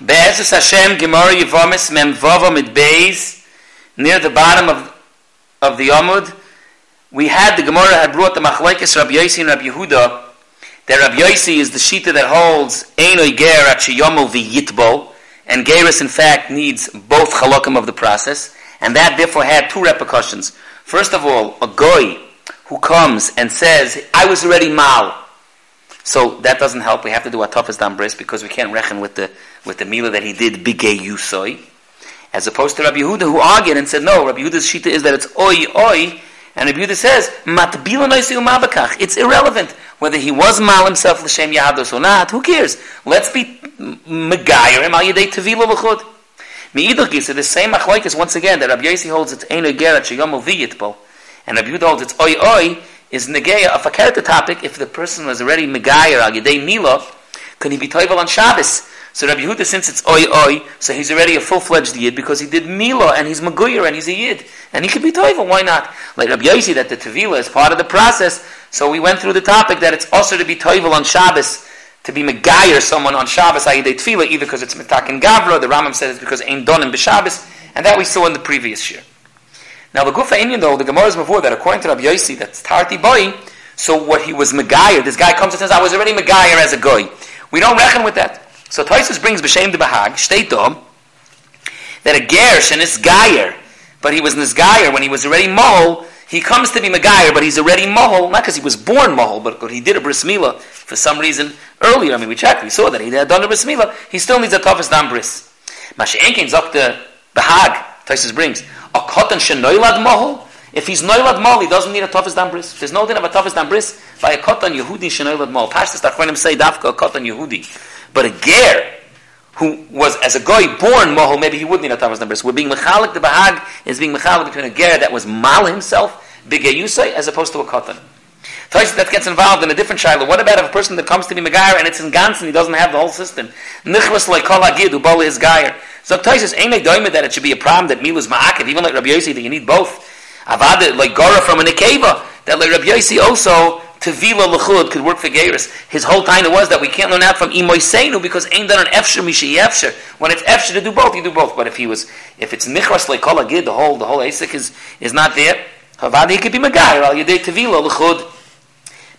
Be'ezus Hashem, Gemara Yevomis, Mem Vovo Beis, near the bottom of, of the Amud, we had, the Gemara had brought the Machlaikis Rabbi Yossi and Rabbi Yehuda, that Rabbi Yossi is the Shita that holds Einoi Ger at Sheyomel V'yitbo, and Geras in fact needs both Chalokim of the process, and that therefore had two repercussions. First of all, a Goy who comes and says, I was already Mal, so that doesn't help. We have to do a hatafas dam bris because we can't reckon with the with the mila that he did bigay yusoi, as opposed to Rabbi Yehuda who argued and said no. Rabbi Yehuda's shita is that it's oi oi, and Rabbi Yehuda says matbila. It's irrelevant whether he was mal himself l'shem yahados or not. Who cares? Let's be megayer al yedei tevila v'chud. Meidach gisa the same machlokes once again that Rabbi Yossi holds it's ein gerat sheyomel v'yitbo, and Rabbi Yehuda holds it's oi oi is negeya of a character topic if the person was already megayer al yedei mila, can he be toivel on Shabbos? So Rabbi Yehuda, since it's oi oi, so he's already a full-fledged yid because he did mila and he's meguyer and he's a yid. And he could be toivel, why not? Like Rabbi Yossi, that the tevila is part of the process, so we went through the topic that it's also to be toivel on Shabbos, to be megayer someone on Shabbos, i.e. tefillah, either because it's metakin gavra, the Rambam says it's because ain't done in b'Shabbos, and that we saw in the previous year. Now the Gufa Indian though, the Gemara is before that according to Rabbi Yossi, that's Tarti Boy, so what he was Megayer, this guy comes and says, I was already Megayer as a guy. We don't reckon with that. So Toisus brings B'Shem de Bahag, Shteito, that a Gersh and this Gayer, but he was Nizgayer when he was already Mohol, he comes to be Megayer, but he's already Mohol, not because he was born Mohol, but he did a Bris Mila for some reason earlier. I mean, we checked, we saw that he had done a Bris Mila. He still needs a hatafas Dam Bris. Mashiach Zok the Bahag, Toisus brings, a cotton shenoilad mohol. If he's noilad mohol, he doesn't need a hatafas dam bris. There's no din of a hatafas dam bris, by a cotton Yehudi shenoilad mohol. Pashtas Tachronim say dafka a cotton Yehudi. But a ger, who was as a guy born mohol, maybe he wouldn't need a hatafas dam So We're being mechalik, the bahag is being mechalik between a ger that was mal himself, big yusay, as opposed to a. Twice that gets involved in a different child. What about if a person that comes to be Megayer and it's in Gans and he doesn't have the whole system? Nichlas like agid ubali is Gayer. So Taisus ain't like doime that it should be a problem that Mila's ma'akev, even like Rabbi Yossi, that you need both. Avad like Gora from an Akeva, that like Rabbi Yossi also, Tevila Lechud could work for Geras. His whole time it was that we can't learn out from Imoy because ain't done an Efsher Mishi Efsher. When it's Efsher to do both, you do both. But if he was, if it's Nichras like Kol Agid, the whole, the whole Asik is, is not there, Avad he could be Megayer, al Yedei Tevila Lechud.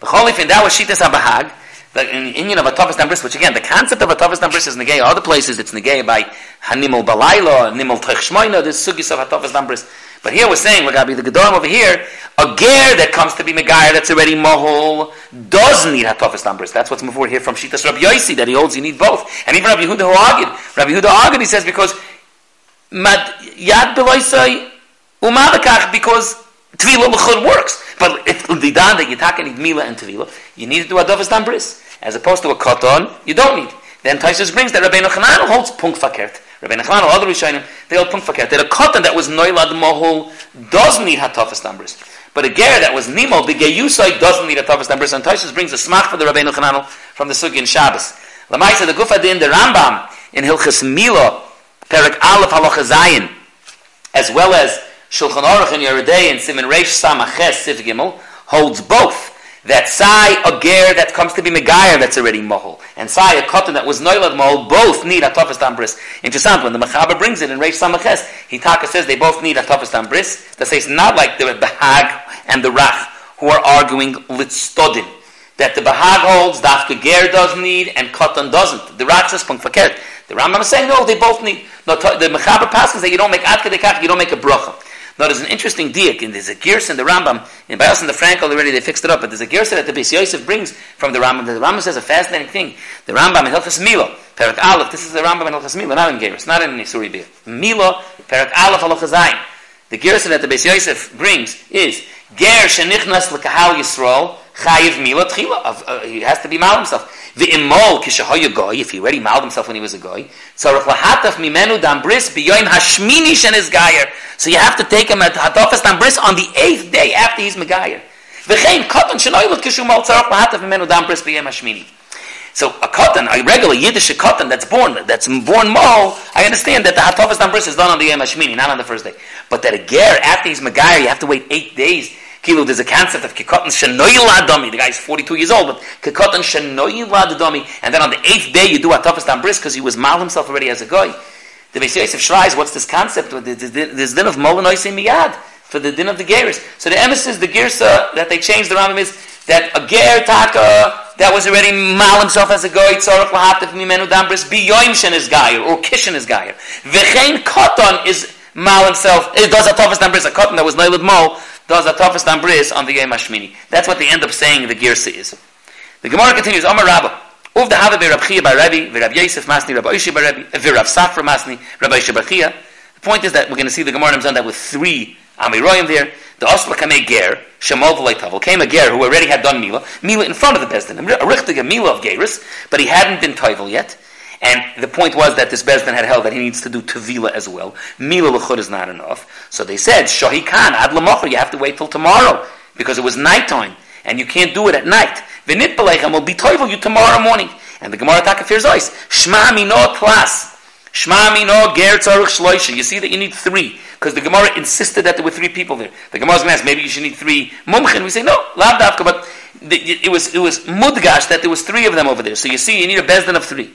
B'cholifin, that was Shitas HaBahag, the union of a toughest numbers, which again, the concept of a toughest numbers is negay. Other places it's negay by hanimul balaylo, nimul techshmoina, this sugis of a toughest numbers. But here we're saying, be the gedorim over here, a ger that comes to be megayah that's already mohol does need hatafas numbers. That's what's moved here from Shitas Rabbi Yosi, that he holds you need both. And even Rabbi Yehuda who argued, Rabbi Yehuda argued, he says, because mad yad beloisai umalakach, because Tvila l'chud works. But if the dan that you take need mila and tvila, you need to do dovas dan as opposed to a koton, you don't need. Then Taisus brings that Rabbeinu Chananel holds punk fakert. Rabbeinu Chananel, other Rishonim, they hold punk fakert. That a cotton that was noilad mohul does need hatafas numbers. But a ger that was nimo, the geyusai doesn't need hatafas numbers. And Taisus brings a smach for the Rabbi Chananel from the Sugi in Shabbos. Lamaisa, the Gufa din, the Rambam, in Hilchas Milo, Perak Aleph Halacha Zayin, as well as Shulchan Aruch and Yeridei and Simon Reish Samaches Sif Gimel, holds both that sai a ger that comes to be megayer that's already mohol, and sai a cotton that was noilad mohol, both need a hatafas ambris. Interesting, when the Mechaber brings it in Reish Samaches, Hitaka says they both need a hatafas ambris. That says not like the Bahag and the Rach, who are arguing litstodin. That the Bahag holds, the ger does need, and cotton doesn't. The Rach says, fakert. The Rambam is saying, no, they both need. No, the Mechaber passes that you don't make adkadekach, you don't make a bracha. Now there's an interesting diak, and there's a gears in the Rambam, in Bios and the Frankel already they fixed it up, but there's a gears that the Beis Yosef brings from the Rambam. The Rambam says a fascinating thing. The Rambam in Hilchas Milo, Perak Aleph, this is the Rambam in Hilchas Milo, not in Gears, not in Nisuri Bir. Milo, Perak Aleph The gears that the Beis Yosef brings is, Ger shenichnas l'kahal Yisrael, chayiv mila tchila. Uh, he has to be mal himself. V'imol kishahoya goy, if he already maled himself when he was a goy, tzarech lahataf mimenu dam bris biyoim hashmini shen is gayer. So you have to take him at hatofas dam bris on the eighth day after he's megayer. V'chein katan shenoylut kishumol tzarech lahataf mimenu dam bris biyoim hashmini. So a cotton, a regular Yiddish cotton that's born, that's born mo, I understand that the hatofas dam bris is done on the Yom Hashmini, not on the first day. But that a ger, after he's megayer, you have to wait eight days Kilo, there's a concept of kikotan shenoyla dummy. The guy's 42 years old, but kikotan shenoyla dummy. And then on the eighth day, you do a hatafas on bris because he was mal himself already as a guy. The Beis Yosef Shrais, what's this concept? There's din of molanois miyad for the din of the gears. So the emesis, the girsa that they changed the Rambam is that a ger taka that was already mal himself as a goy tzorach lahatif mimenu dambris biyoim shen is gayer or kishen is gayer. V'chein koton is mal himself. It does a hatafas dambris a koton that was nailed with mo does a hatafas dambris on the yom hashmini. That's what they end up saying the girsa is. The Gemara continues. Amar Rabbah. Uf the have Rab Chia by Rabbi, Masni, Rab Oishi by Rabbi, Safra Masni, Rab Oishi. The point is that we're going to see the Gemara done that with three Amiroyim there. The Osla Kamei Ger, Shemol V'Leitavel, came a Ger who already had done Mila, Mila in front of the Bezdin, a richtige Mila of Geris, but he hadn't been Toivel yet. And the point was that this Bezdin had held that he needs to do Tevila as well. Mila L'chud is not enough. So they said, Shohi Khan, Ad L'mocher, you have to wait till tomorrow, because it was nighttime, and you can't do it at night. V'nit B'leichem will be Toivel you tomorrow morning. And the Gemara Taka fears ois. Shma Mino Tlas. Shma Mino Ger Tzarech Shloisha. You see that you need three because the Gemara insisted that there were three people there. The Gemara was going to ask, maybe you should need three mumchen. We say, no, lav dafka, but it was, it was mudgash that there was three of them over there. So you see, you need a bezdin of three.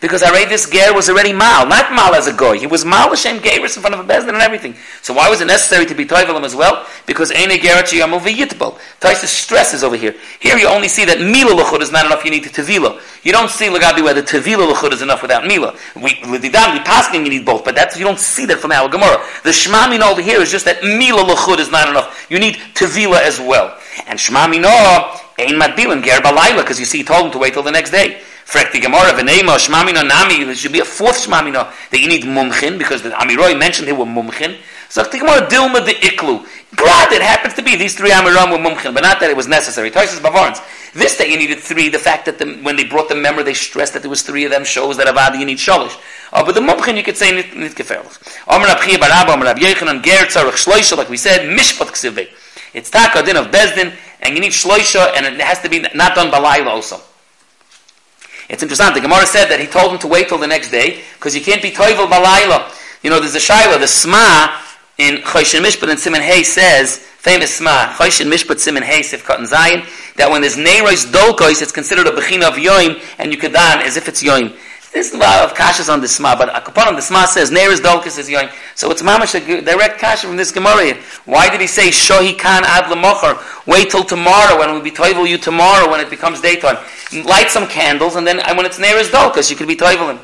Because already this ger was already mal, not mal as a goy. He was mal l'shem geris in front of a bezdin and everything. So why was it necessary to be toivel as well? Because eno ger at yomel v'yitpo. Taisus stresses over here. Here you only see that mila l'chud is not enough. You need tevila. You don't see lagabi where the tevila l'chud is enough without mila. We l'didam we paskin you need both, but that's you don't see that from our Gemara. The shmami no over here is just that mila l'chud is not enough. You need tevila as well. And shmami no Ein Madbilin Ger Balayla, because you see, he told him to wait till the next day. Frek the Gemara, V'neima, Shmamina Nami, there should be a fourth Shmamina, that you need Mumchin, because the Amiroi mentioned they were Mumchin. So the Gemara, Dilma the Iklu. Glad it happens to be, these three Amiram were Mumchin, but not that it was necessary. Toises Bavarns. This day you needed three, the fact that the, when they brought the member, they stressed that there was three of them, shows that Avadi you need Shalish. Oh, but the Mumchin you could say nit, nit gefährlich. Omer Abchia Barabba, Omer Ab Yechanan, Ger Tzarech Shloisha, like we said, Mishpat Ksivei. It's taka din of bezdin, and you need shloisha, and it has to be not done balayla also. It's interesting. The Gemara said that he told him to wait till the next day because you can't be toivel balayla. You know, there's a shaila, the sma in Choshen Mishpat and Simon Hay says, famous sma, Choshen Mishpat Simon Hay, Sifkat Zayin, that when there's neiros dolkois, it's considered a bechina of yoim, and you could dan as if it's yoim. There's a lot of kashas on the sma, but Akapanim, the sma says, Neres Dolkus is yoing. So it's mamash a direct kasha from this Gemara. Why did he say, Shohi Khan Ad Lamochar? Wait till tomorrow, when we'll be toivel you tomorrow, when it becomes daytime. Light some candles, and then when it's Neres Dolkus, you can be toiveling.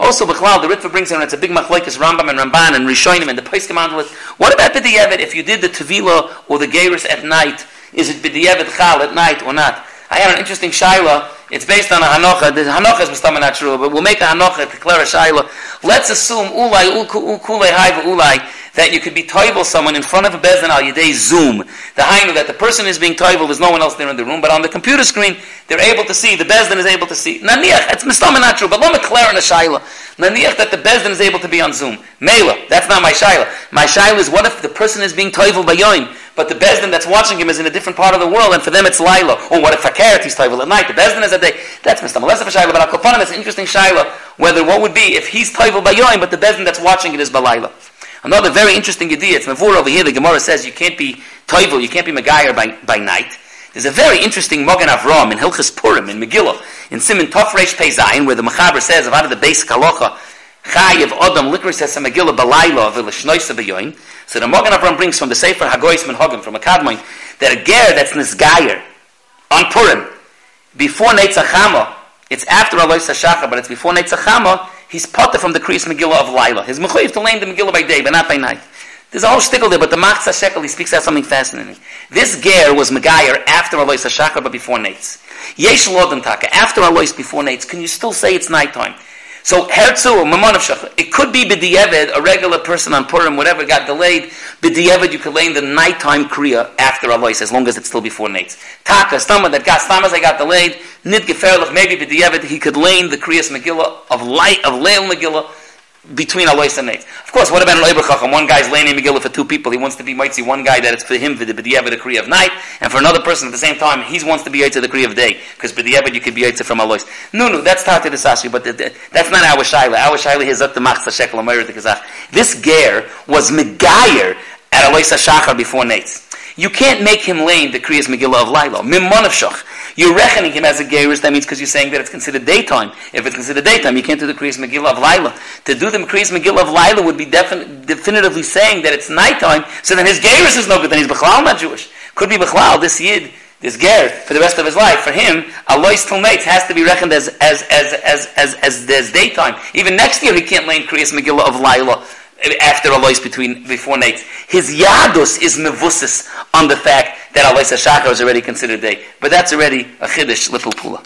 Also, Bechlal, the Ritva brings in, it's a big machlekes Rambam and Ramban and Rishonim and the Paiskim Andalit. What about B'diyevet, if you did the Tevila or the Geiris at night, is it B'diyevet Chal at night or not? I have an interesting Shaila it's based on a hanocha. The hanocha is mustama not true, but we'll make a hanocha to declare a shaila. Let's assume ulai ukulei haiva ulai that you could be toivel someone in front of a bezin al yedei zoom. The hainu that the person is being toivel, there's no one else there in the room, but on the computer screen they're able to see. The bezin is able to see. Naniach, it's mustama not true, but me in a shaila. Naniach that the bezin is able to be on zoom. Mela, that's not my shaila. My shaila is what if the person is being toivel by yoim? but the Bezdin that's watching him is in a different part of the world, and for them it's Laila. Or what if Fakert he's Toivel at night? The Bezdin is a day. That's Mr. Melessa for Shaila, but Akopanim is an interesting Shaila, whether what would be if he's Toivel by Yoim, but the Bezdin that's watching it is Balaila. Another very interesting idea, it's Mavur over here, the Gemara says you can't be Toivel, you can't be Megayer by, by night. There's a very interesting Mogan Avram in Hilchas Purim, in Megillah, in Simon Tofresh Peizayin, where the Mechaber says, of out of the basic halacha, Chayiv Odom Likri says a Megillah Balayla V'Lishnoisa B'Yoin. So the Mogan Avram brings from the Sefer Hagoyis Men Hogim, from a Kadmoin, that a ger that's Nisgayer, on Purim, before Netzachama, it's after Alois HaShachar, but it's before Netzachama, he's potter from the Kriyas Megillah of Laila. His Mechoyiv to learn the Megillah by day, but not by night. There's a whole shtickle there, but the Machza Shekel, he speaks out something fascinating. This ger was Megayer after Alois HaShachar, but before Netz. Yesh Lodem Taka, after Alois, before Netz, can you still say it's nighttime? So Herzl, Mamonov Shach, it could be B'di'evid, a regular person on Purim, whatever got delayed. B'di'evid, you could lay in the nighttime Kriya after Alois, as long as it's still before Nates. Taka, Stama, that got Stamas, I got delayed. Nid maybe B'di'evid, he could lay in the Kriyas Megillah, of light, of Leil Megillah, between Alois and Nates. Of course, what about an Oiber Chacham? One guy's laying in Megillah for two people. He wants to be see one guy that it's for him for the B'di'evid, the Kriya of night, and for another person at the same time, he wants to be Yitzah the Kriya of day, because B'di'evid you could be Yitzah from Alois. No, no, that's Tati the Sashi, but the, the, that's not our Shaila. Our Shaila is up the Machsa Shekel the Kazakh. This Ger was Megayer at Alois HaShachar before Nates. You can't make him lame the Kriyas Megillah of Laila. Shach. You're reckoning him as a Geirus, that means because you're saying that it's considered daytime. If it's considered daytime, you can't do the Kriyas Megillah of Laila. To do the Kriyas Megillah of Laila would be defin- definitively saying that it's nighttime, so then his Geirus is no good, then he's Bechlal not Jewish. Could be Bechlal, this Yid, this ger for the rest of his life. For him, Alois till has to be reckoned as as as as as as, as daytime. Even next year, he can't lay Kriyas Megillah of Laila after Alois between before nights. His yadus is mevusis on the fact that Alois Hashaka is already considered day, but that's already a chiddush little pula.